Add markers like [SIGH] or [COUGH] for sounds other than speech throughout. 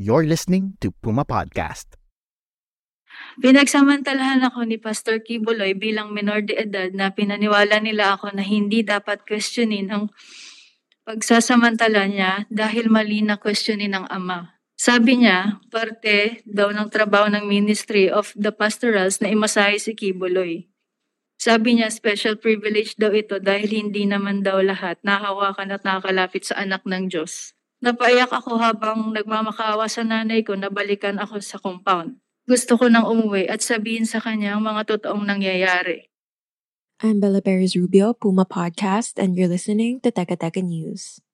You're listening to Puma Podcast. Pinagsamantalahan ako ni Pastor Kibuloy bilang minor de edad na pinaniwala nila ako na hindi dapat questionin ang pagsasamantala niya dahil mali na questionin ng ama. Sabi niya, parte daw ng trabaho ng Ministry of the Pastorals na imasahe si Kibuloy. Sabi niya, special privilege daw ito dahil hindi naman daw lahat nahawakan at nakakalapit sa anak ng Diyos. Napaiyak ako habang nagmamakaawa sa nanay ko na balikan ako sa compound. Gusto ko nang umuwi at sabihin sa kanya ang mga totoong nangyayari. I'm Bella Perez Rubio, Puma Podcast, and you're listening to Teka Teka News.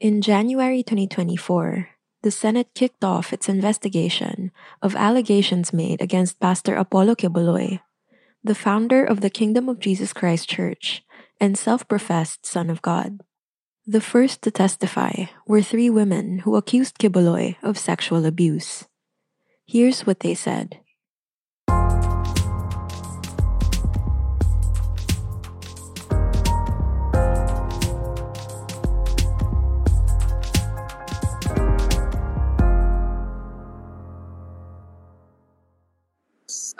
In January 2024, the Senate kicked off its investigation of allegations made against Pastor Apollo Kibuloy, the founder of the Kingdom of Jesus Christ Church and self professed Son of God. The first to testify were three women who accused Kibuloy of sexual abuse. Here's what they said.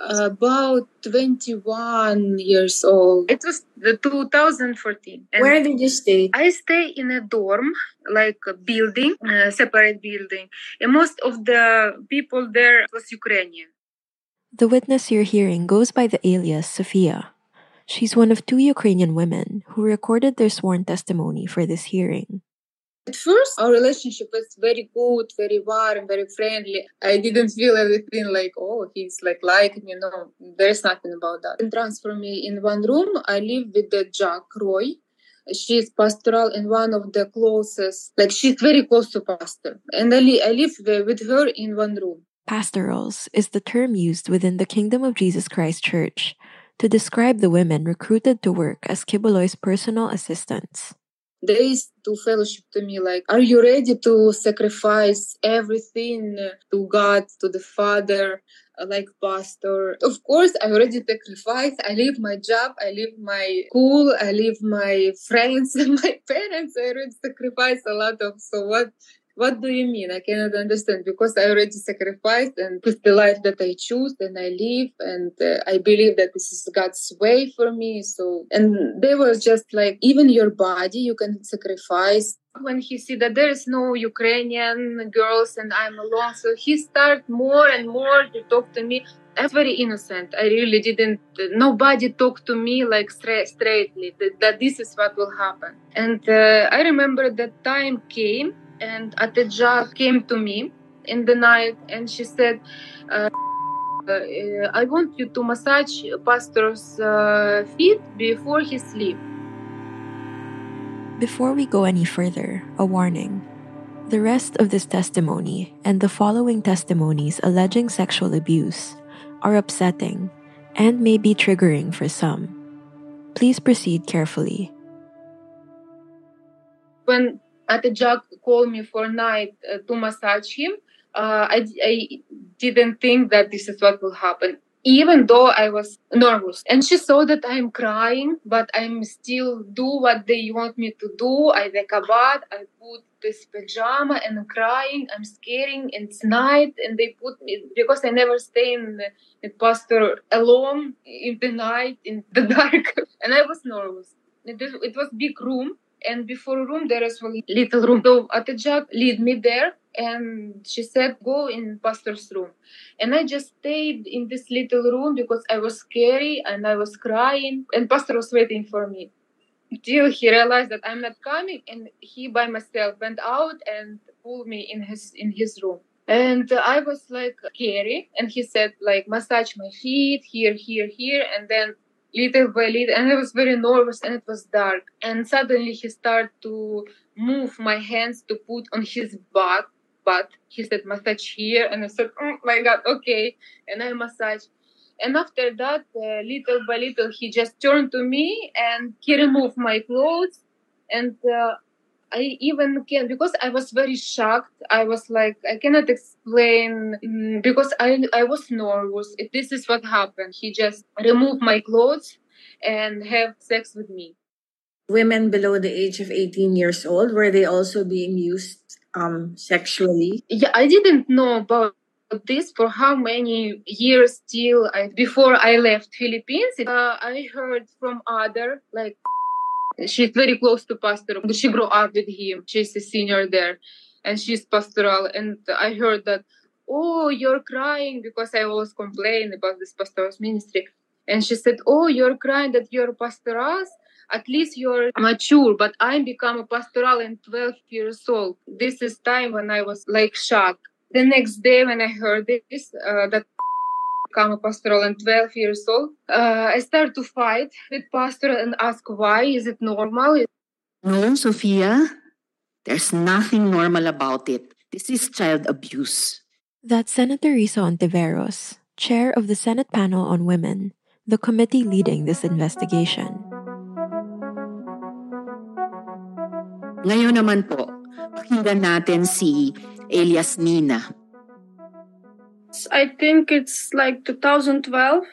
About 21 years old. It was the 2014. And Where did you stay? I stay in a dorm, like a building, a separate building. And most of the people there was Ukrainian. The witness you're hearing goes by the alias Sofia. She's one of two Ukrainian women who recorded their sworn testimony for this hearing. At first, our relationship was very good, very warm, very friendly. I didn't feel everything like, oh, he's like liking me. No, there's nothing about that. And transfer me in one room. I live with the Jack Roy. She's pastoral in one of the closest, like she's very close to pastor. And I, li- I live with her in one room. Pastorals is the term used within the Kingdom of Jesus Christ Church to describe the women recruited to work as Kibuloy's personal assistants. Used to fellowship to me like, Are you ready to sacrifice everything to God, to the Father, uh, like pastor? Of course, I already sacrificed. I leave my job, I leave my school, I leave my friends and [LAUGHS] my parents. I already sacrificed a lot of. So what? What do you mean? I cannot understand because I already sacrificed and with the life that I choose and I live and uh, I believe that this is God's way for me. So, and they were just like, even your body, you can sacrifice. When he see that there is no Ukrainian girls and I'm alone, so he start more and more to talk to me. I'm very innocent. I really didn't. Nobody talked to me like straight, straightly that, that this is what will happen. And uh, I remember that time came and Atija came to me in the night and she said, uh, uh, I want you to massage pastor's uh, feet before he sleep. Before we go any further, a warning. The rest of this testimony and the following testimonies alleging sexual abuse are upsetting and may be triggering for some. Please proceed carefully. When Atija called me for night uh, to massage him, uh, I, I didn't think that this is what will happen even though I was nervous. And she saw that I'm crying, but I'm still do what they want me to do. I a bath, I put this pajama and I'm crying, I'm scaring, and it's night, and they put me because I never stay in the pastor alone in the night in the [LAUGHS] dark, and I was nervous. It, it was big room, and before room there is a little room. So Atijak lead me there, and she said go in pastor's room and i just stayed in this little room because i was scary and i was crying and pastor was waiting for me till he realized that i'm not coming and he by myself went out and pulled me in his in his room and i was like scary and he said like massage my feet here here here and then little by little, and I was very nervous, and it was dark. And suddenly he started to move my hands to put on his butt. But he said massage here, and I said, "Oh my god, okay." And I massage. And after that, uh, little by little, he just turned to me and he removed my clothes. And uh, I even can because I was very shocked. I was like, I cannot explain mm, because I I was nervous. If This is what happened. He just removed my clothes and have sex with me. Women below the age of 18 years old were they also being used um sexually? Yeah, I didn't know about this for how many years till I, before I left Philippines. Uh, I heard from other like she's very close to pastor. She grew up with him. She's a senior there, and she's pastoral. And I heard that, oh, you're crying because I always complain about this pastoral ministry. And she said, oh, you're crying that you're pastoral. At least you're mature, but I become a pastoral in 12 years old. This is time when I was like shocked. The next day when I heard this, uh, that become a pastoral and 12 years old, uh, I started to fight with pastor and ask why. Is it normal? No, Sophia. There's nothing normal about it. This is child abuse. That's Senator Risa Ontiveros, chair of the Senate Panel on Women, the committee leading this investigation. Ngayon naman po, pakinggan natin si Elias Nina. I think it's like 2012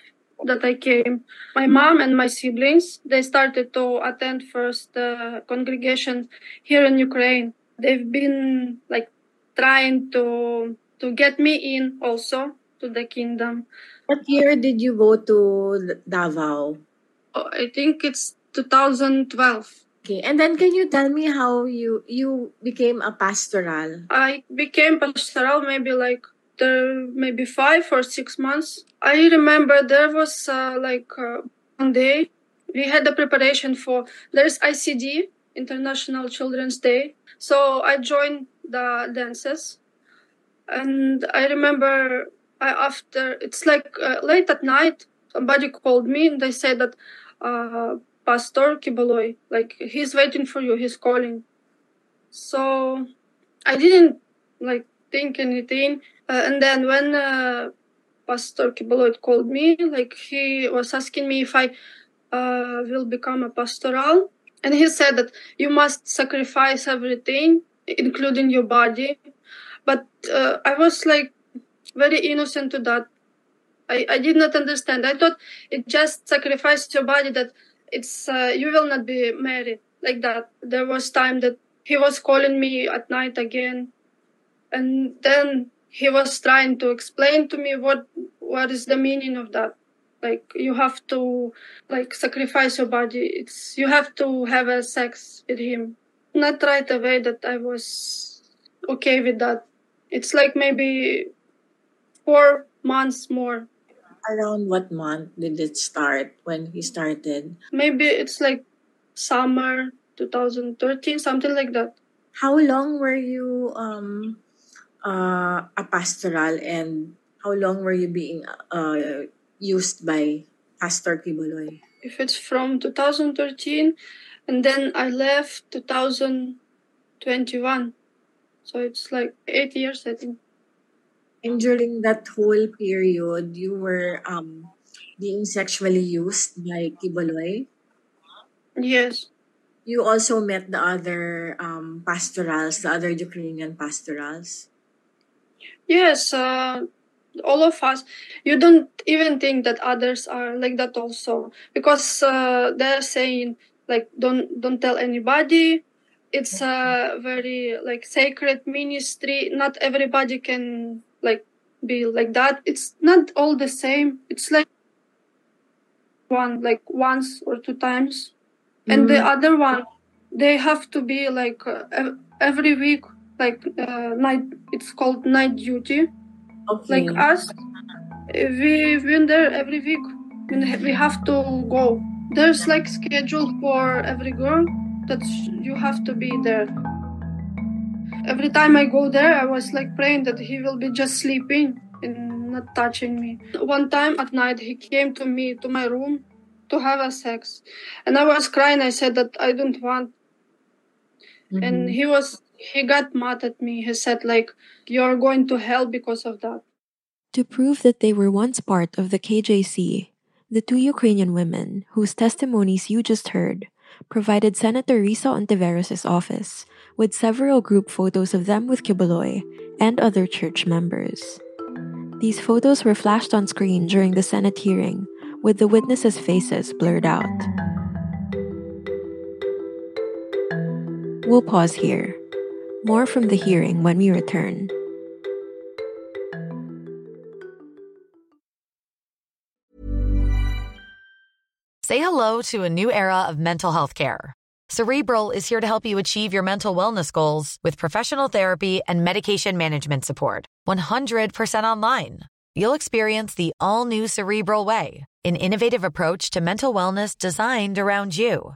that I came. My mm-hmm. mom and my siblings, they started to attend first the congregation here in Ukraine. They've been like trying to to get me in also to the kingdom. What year did you go to Davao? Oh, I think it's 2012. Okay, and then can you tell me how you you became a pastoral? I became pastoral maybe like there maybe five or six months. I remember there was uh, like uh, one day we had the preparation for there's ICD International Children's Day, so I joined the dances, and I remember I after it's like uh, late at night somebody called me and they said that uh, Pastor Kibaloy like he's waiting for you he's calling, so I didn't like think anything and then when uh, Pastor Kibaloid called me, like he was asking me if I uh, will become a pastoral, and he said that you must sacrifice everything, including your body. But uh, I was like very innocent to that. I, I did not understand. I thought it just sacrificed your body that it's uh, you will not be married like that. There was time that he was calling me at night again, and then he was trying to explain to me what what is the meaning of that. Like you have to like sacrifice your body. It's you have to have a sex with him. Not right away that i was okay with that. It's like maybe four months more. Around what month did it start when he started? Maybe it's like summer 2013 something like that. How long were you um uh, a pastoral and how long were you being uh, used by Pastor Kiboloy? If it's from 2013 and then I left 2021. So it's like eight years, I think. And during that whole period, you were um, being sexually used by Kiboloy? Yes. You also met the other um, pastorals, the other Ukrainian pastorals? Yes, uh, all of us. You don't even think that others are like that also because uh, they're saying like don't don't tell anybody. It's a very like sacred ministry. Not everybody can like be like that. It's not all the same. It's like one like once or two times, and the other one they have to be like uh, every week like uh, night it's called night duty. Okay. like us we've been there every week we have to go. There's like schedule for every girl that you have to be there. Every time i go there i was like praying that he will be just sleeping and not touching me. One time at night he came to me to my room to have a sex, and I was crying. I said that I don't want, and he was he got mad at me. He said like you're going to hell because of that. To prove that they were once part of the KJC, the two Ukrainian women, whose testimonies you just heard, provided Senator Risa Ontiveros' office with several group photos of them with Kibuloy and other church members. These photos were flashed on screen during the Senate hearing, with the witnesses' faces blurred out. We'll pause here. More from the hearing when we return. Say hello to a new era of mental health care. Cerebral is here to help you achieve your mental wellness goals with professional therapy and medication management support. 100% online. You'll experience the all new Cerebral Way, an innovative approach to mental wellness designed around you.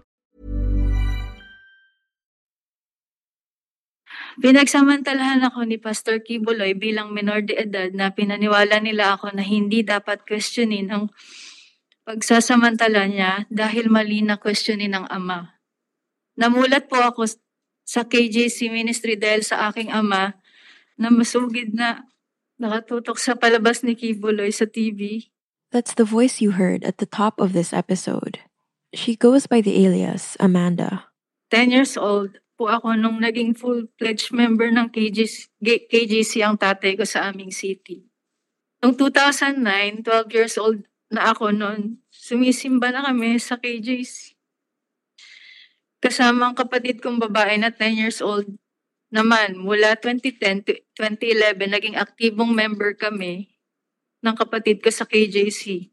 Pinagsamantalahan ako ni Pastor Kibuloy bilang minor de edad na pinaniwala nila ako na hindi dapat questionin ang pagsasamantala niya dahil mali na questionin ng ama. Namulat po ako sa KJC Ministry dahil sa aking ama na masugid na nakatutok sa palabas ni Kibuloy sa TV. That's the voice you heard at the top of this episode. She goes by the alias Amanda. 10 years old po ako nung naging full-fledged member ng KGC, KGC ang tatay ko sa aming city. Noong 2009, 12 years old na ako noon, sumisimba na kami sa KJC. Kasama ang kapatid kong babae na 10 years old naman, mula 2010 to 2011, naging aktibong member kami ng kapatid ko sa KJC.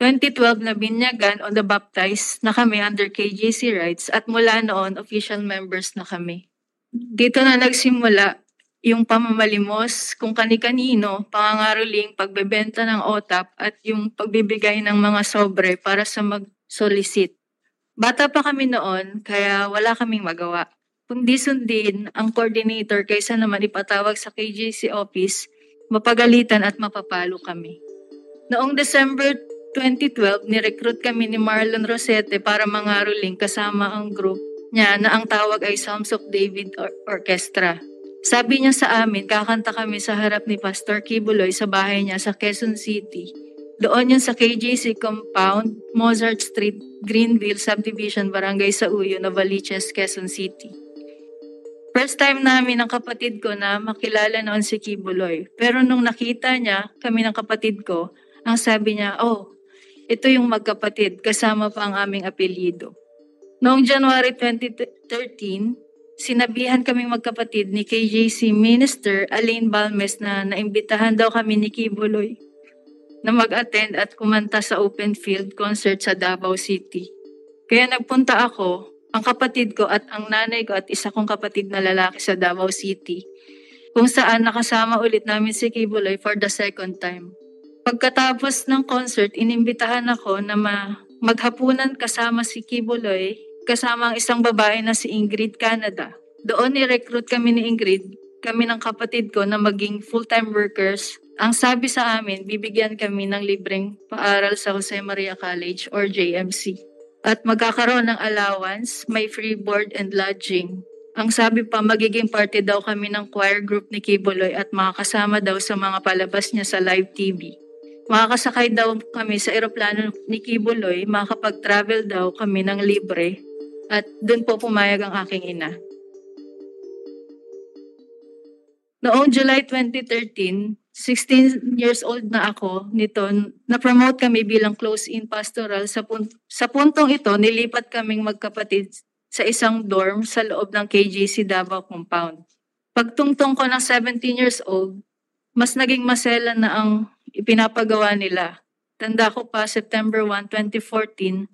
2012 na binyagan o na-baptize na kami under KJC rights at mula noon official members na kami. Dito na nagsimula yung pamamalimos kung kani-kanino, pangangaroling, pagbebenta ng OTAP at yung pagbibigay ng mga sobre para sa mag-solicit. Bata pa kami noon kaya wala kaming magawa. Kundi sundin ang coordinator kaysa naman ipatawag sa KJC office, mapagalitan at mapapalo kami. Noong December 2012, nirecruit kami ni Marlon Rosete para mangaroling kasama ang group niya na ang tawag ay Psalms of David Or- Orchestra. Sabi niya sa amin, kakanta kami sa harap ni Pastor Kibuloy sa bahay niya sa Quezon City. Doon yun sa KJC Compound, Mozart Street, Greenville Subdivision, Barangay Sauyo, Novaliches, Quezon City. First time namin ng kapatid ko na makilala noon si Kibuloy. Pero nung nakita niya kami ng kapatid ko, ang sabi niya, oh, ito yung magkapatid, kasama pa ang aming apelyido. Noong January 2013, sinabihan kaming magkapatid ni KJC Minister Alain Balmes na naimbitahan daw kami ni Kibuloy na mag-attend at kumanta sa open field concert sa Davao City. Kaya nagpunta ako, ang kapatid ko at ang nanay ko at isa kong kapatid na lalaki sa Davao City, kung saan nakasama ulit namin si Kibuloy for the second time. Pagkatapos ng concert, inimbitahan ako na ma- maghapunan kasama si Kibuloy, kasama ang isang babae na si Ingrid Canada. Doon ni-recruit kami ni Ingrid, kami ng kapatid ko na maging full-time workers. Ang sabi sa amin, bibigyan kami ng libreng paaral sa Jose Maria College or JMC. At magkakaroon ng allowance, may free board and lodging. Ang sabi pa, magiging party daw kami ng choir group ni Kibuloy at makakasama daw sa mga palabas niya sa live TV. Makakasakay daw kami sa eroplano ni Kibuloy, makakapag-travel daw kami ng libre at doon po pumayag ang aking ina. Noong July 2013, 16 years old na ako nito, na-promote kami bilang close-in pastoral. Sa, pun- sa puntong ito, nilipat kaming magkapatid sa isang dorm sa loob ng KGC Davao compound. Pagtungtong ko ng 17 years old, mas naging masela na ang ipinapagawa nila. Tanda ko pa September 1, 2014,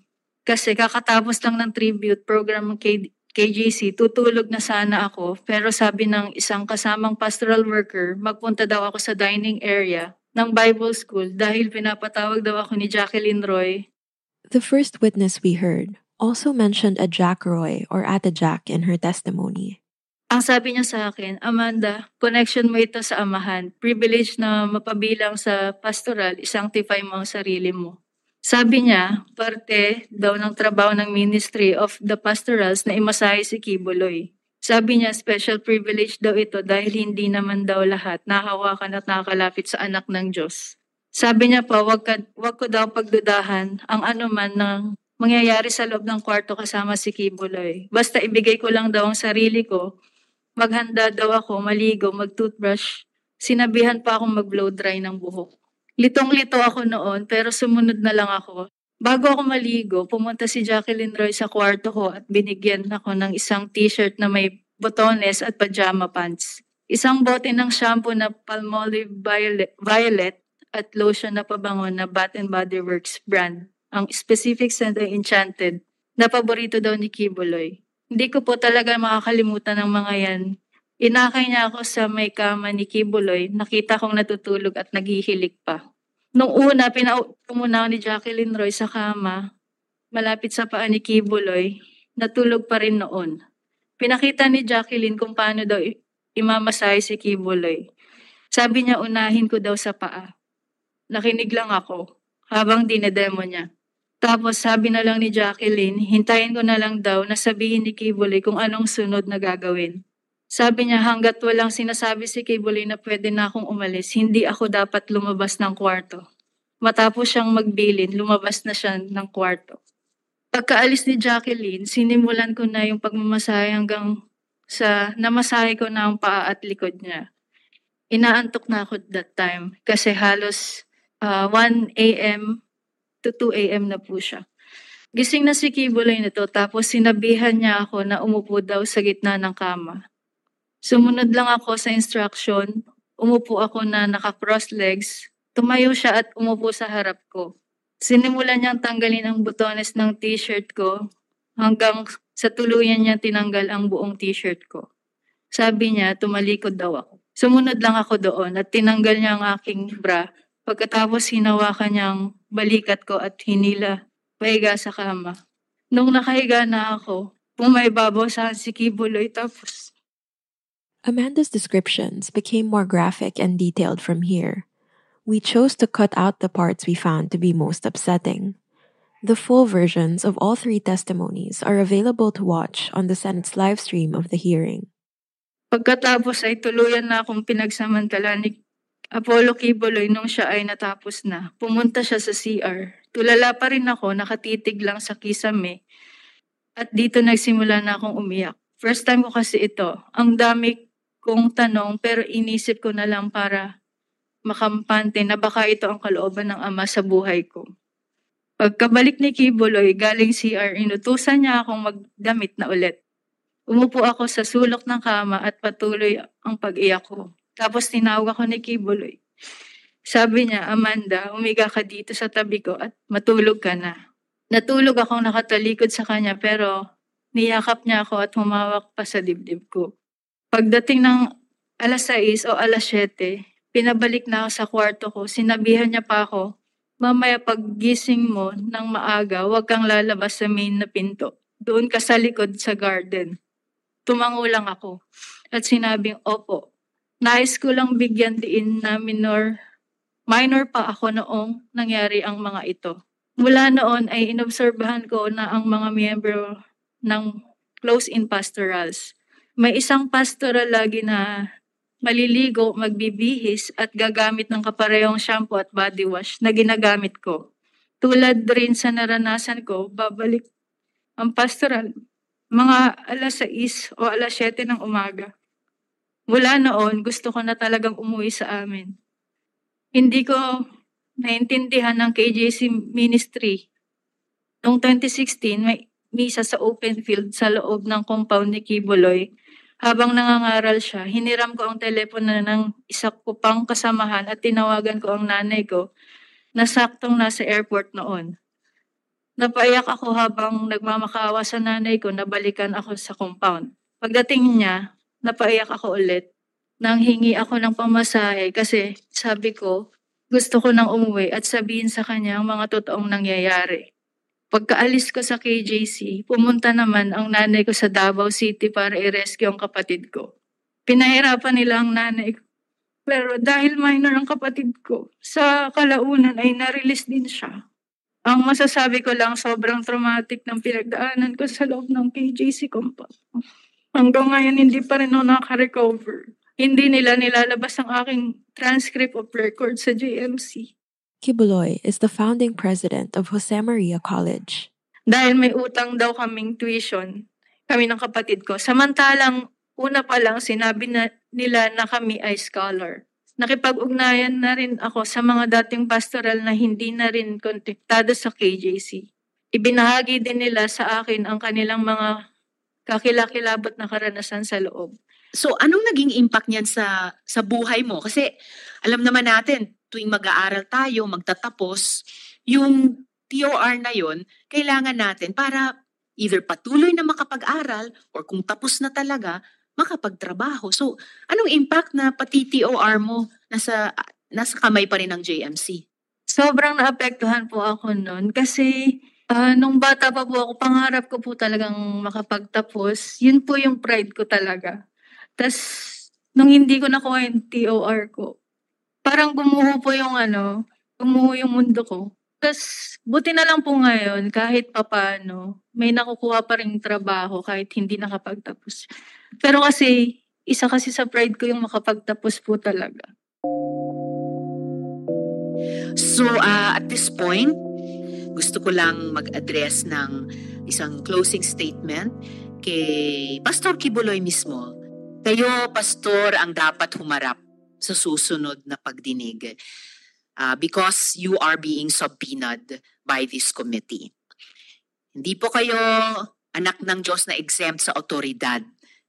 kasi kakatapos lang ng tribute program ng K- KGC, tutulog na sana ako, pero sabi ng isang kasamang pastoral worker, magpunta daw ako sa dining area ng Bible School dahil pinapatawag daw ako ni Jacqueline Roy The first witness we heard also mentioned a Jack Roy or Ate Jack in her testimony. Ang sabi niya sa akin, Amanda, connection mo ito sa amahan. Privilege na mapabilang sa pastoral, isanctify mo ang sarili mo. Sabi niya, parte daw ng trabaho ng Ministry of the Pastorals na imasahe si Kibuloy. Sabi niya, special privilege daw ito dahil hindi naman daw lahat nakahawakan at nakakalapit sa anak ng Diyos. Sabi niya pa, wag, ka, wag ko daw pagdudahan ang anuman ng mangyayari sa loob ng kwarto kasama si Kibuloy. Basta ibigay ko lang daw ang sarili ko, maghanda daw ako, maligo, mag-toothbrush. Sinabihan pa akong mag-blow dry ng buhok. Litong-lito ako noon pero sumunod na lang ako. Bago ako maligo, pumunta si Jacqueline Roy sa kwarto ko at binigyan ako ng isang t-shirt na may botones at pajama pants. Isang bote ng shampoo na Palmolive Violet, Violet at lotion na pabango na Bath and Body Works brand. Ang specific scent ay Enchanted na paborito daw ni Kibuloy. Hindi ko po talaga makakalimutan ng mga yan. Inakay niya ako sa may kama ni Kibuloy, nakita kong natutulog at naghihilik pa. Nung una, pinaupo muna ako ni Jacqueline Roy sa kama, malapit sa paa ni Kibuloy, natulog pa rin noon. Pinakita ni Jacqueline kung paano daw imamasahe si Kibuloy. Sabi niya unahin ko daw sa paa. Nakinig lang ako habang dinedemo niya. Tapos sabi na lang ni Jacqueline, hintayin ko na lang daw na sabihin ni Kibuloy kung anong sunod na gagawin. Sabi niya hanggat walang sinasabi si Kibuloy na pwede na akong umalis, hindi ako dapat lumabas ng kwarto. Matapos siyang magbilin, lumabas na siya ng kwarto. Pagkaalis ni Jacqueline, sinimulan ko na yung pagmamasahe hanggang sa namasahe ko na ang paa at likod niya. Inaantok na ako that time kasi halos ah, 1 a.m. to 2 a.m. na po siya. Gising na si Kibuloy nito tapos sinabihan niya ako na umupo daw sa gitna ng kama. Sumunod lang ako sa instruction. Umupo ako na naka-cross legs. Tumayo siya at umupo sa harap ko. Sinimulan niyang tanggalin ang butones ng t-shirt ko hanggang sa tuluyan niya tinanggal ang buong t-shirt ko. Sabi niya, tumalikod daw ako. Sumunod lang ako doon at tinanggal niya ang aking bra. Pagkatapos hinawakan niya ang balikat ko at hinila pahiga sa kama. Nung nakahiga na ako, pumaibabaw sa si Kibuloy tapos Amanda's descriptions became more graphic and detailed from here. We chose to cut out the parts we found to be most upsetting. The full versions of all three testimonies are available to watch on the Senate's live stream of the hearing. Pagkatapos ay tuluyan na akong pinagsamantala ni Apollo Kibuloy nung siya ay natapos na. Pumunta siya sa CR. Tulala pa rin ako, nakatitig lang sa kisame. At dito nagsimula na akong umiyak. First time ko kasi ito. Ang dami kong tanong pero inisip ko na lang para makampante na baka ito ang kalooban ng ama sa buhay ko. Pagkabalik ni Kibuloy galing CR, inutusan niya akong magdamit na ulit. Umupo ako sa sulok ng kama at patuloy ang pag-iyak ko. Tapos tinawag ako ni Kibuloy. Sabi niya, Amanda, umiga ka dito sa tabi ko at matulog ka na. Natulog akong nakatalikod sa kanya pero niyakap niya ako at humawak pa sa dibdib ko. Pagdating ng alas 6 o alas 7, pinabalik na ako sa kwarto ko. Sinabihan niya pa ako, mamaya paggising mo ng maaga, huwag kang lalabas sa main na pinto. Doon ka sa likod sa garden. Tumango lang ako at sinabing, opo. Nais ko lang bigyan diin na minor, minor pa ako noong nangyari ang mga ito. Mula noon ay inobserbahan ko na ang mga miyembro ng close-in pastorals May isang pastoral lagi na maliligo, magbibihis at gagamit ng kaparehong shampoo at body wash na ginagamit ko. Tulad rin sa naranasan ko, babalik ang pastoral mga alas 6 o alas 7 ng umaga. Mula noon, gusto ko na talagang umuwi sa amin. Hindi ko naintindihan ng KJC ministry. Noong 2016, may misa sa open field sa loob ng compound ni Kibuloy habang nangangaral siya, hiniram ko ang telepono ng isa ko pang kasamahan at tinawagan ko ang nanay ko na saktong nasa airport noon. Napaiyak ako habang nagmamakawa sa nanay ko na balikan ako sa compound. Pagdating niya, napaiyak ako ulit. Nang hingi ako ng pamasahe kasi sabi ko, gusto ko nang umuwi at sabihin sa kanya ang mga totoong nangyayari. Pagkaalis ko sa KJC, pumunta naman ang nanay ko sa Davao City para i-rescue ang kapatid ko. Pinahirapan nila ang nanay ko. Pero dahil minor ang kapatid ko, sa kalaunan ay na-release din siya. Ang masasabi ko lang, sobrang traumatic ng pinagdaanan ko sa loob ng KJC compound. Hanggang ngayon, hindi pa rin ako nakaka-recover. Hindi nila nilalabas ang aking transcript of record sa JMC. Kibuloy is the founding president of Jose Maria College. Dahil may utang daw kaming tuition, kami ng kapatid ko. Samantalang una pa lang sinabi na nila na kami ay scholar. Nakipag-ugnayan na rin ako sa mga dating pastoral na hindi na rin kontaktado sa KJC. Ibinahagi din nila sa akin ang kanilang mga kakilakilabot na karanasan sa loob. So anong naging impact niyan sa sa buhay mo? Kasi alam naman natin, tuwing mag-aaral tayo, magtatapos, yung TOR na yon kailangan natin para either patuloy na makapag-aral or kung tapos na talaga, makapagtrabaho. So, anong impact na pati TOR mo nasa, nasa kamay pa rin ng JMC? Sobrang naapektuhan po ako noon kasi uh, nung bata pa po ako, pangarap ko po talagang makapagtapos. Yun po yung pride ko talaga. Tapos, nung hindi ko nakuha yung TOR ko, parang gumuho po yung ano, gumuho yung mundo ko. Tapos, buti na lang po ngayon, kahit papano, may nakukuha pa rin trabaho kahit hindi nakapagtapos. Pero kasi, isa kasi sa pride ko yung makapagtapos po talaga. So, uh, at this point, gusto ko lang mag-address ng isang closing statement kay Pastor Kibuloy mismo. Kayo, Pastor, ang dapat humarap sa susunod na pagdinig uh, because you are being subpoenaed by this committee. Hindi po kayo anak ng Diyos na exempt sa otoridad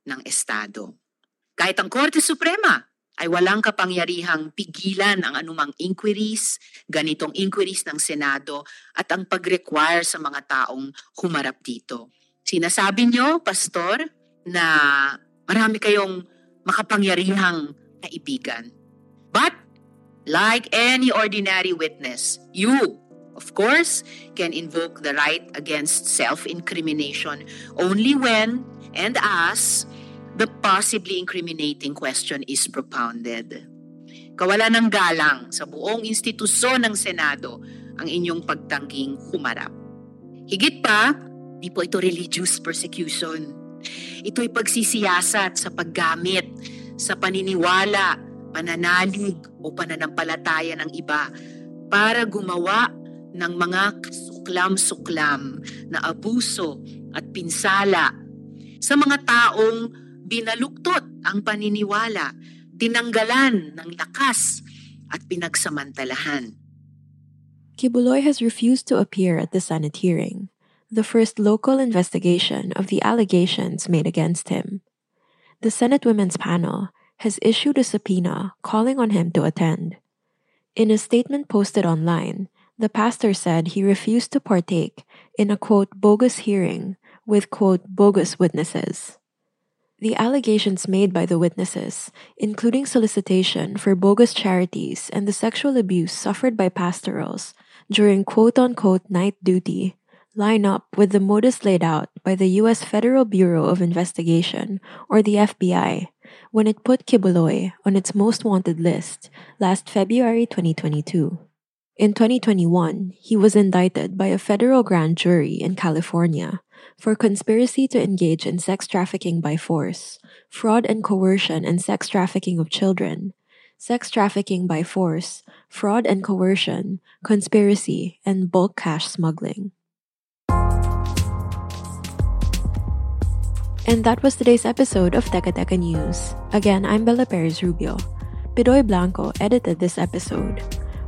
ng Estado. Kahit ang Korte Suprema ay walang kapangyarihang pigilan ang anumang inquiries, ganitong inquiries ng Senado at ang pag-require sa mga taong humarap dito. Sinasabi nyo, Pastor, na marami kayong makapangyarihang kaibigan. But, like any ordinary witness, you, of course, can invoke the right against self-incrimination only when and as the possibly incriminating question is propounded. Kawala ng galang sa buong institusyon ng Senado ang inyong pagtangging humarap. Higit pa, di po ito religious persecution. Ito'y pagsisiyasat sa paggamit, sa paniniwala pananalig o pananampalataya ng iba para gumawa ng mga suklam-suklam na abuso at pinsala sa mga taong binaluktot ang paniniwala, tinanggalan ng lakas at pinagsamantalahan. Kibuloy has refused to appear at the Senate hearing, the first local investigation of the allegations made against him. The Senate Women's Panel has issued a subpoena calling on him to attend. In a statement posted online, the pastor said he refused to partake in a quote bogus hearing with quote bogus witnesses. The allegations made by the witnesses, including solicitation for bogus charities and the sexual abuse suffered by pastorals during quote unquote night duty, line up with the modus laid out by the U.S. Federal Bureau of Investigation, or the FBI, when it put Kibuloy on its most wanted list last February 2022. In 2021, he was indicted by a federal grand jury in California for conspiracy to engage in sex trafficking by force, fraud and coercion and sex trafficking of children, sex trafficking by force, fraud and coercion, conspiracy, and bulk cash smuggling. And that was today's episode of Teka Teka News. Again, I'm Bella Perez Rubio. Pidoy Blanco edited this episode.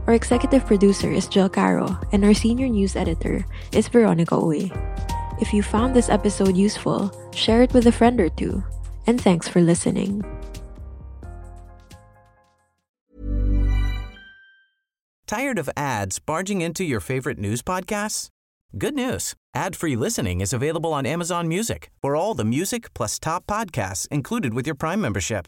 Our executive producer is Jill Caro, and our senior news editor is Veronica Uy. If you found this episode useful, share it with a friend or two. And thanks for listening. Tired of ads barging into your favorite news podcasts? Good news. Ad-free listening is available on Amazon Music for all the music plus top podcasts included with your Prime membership.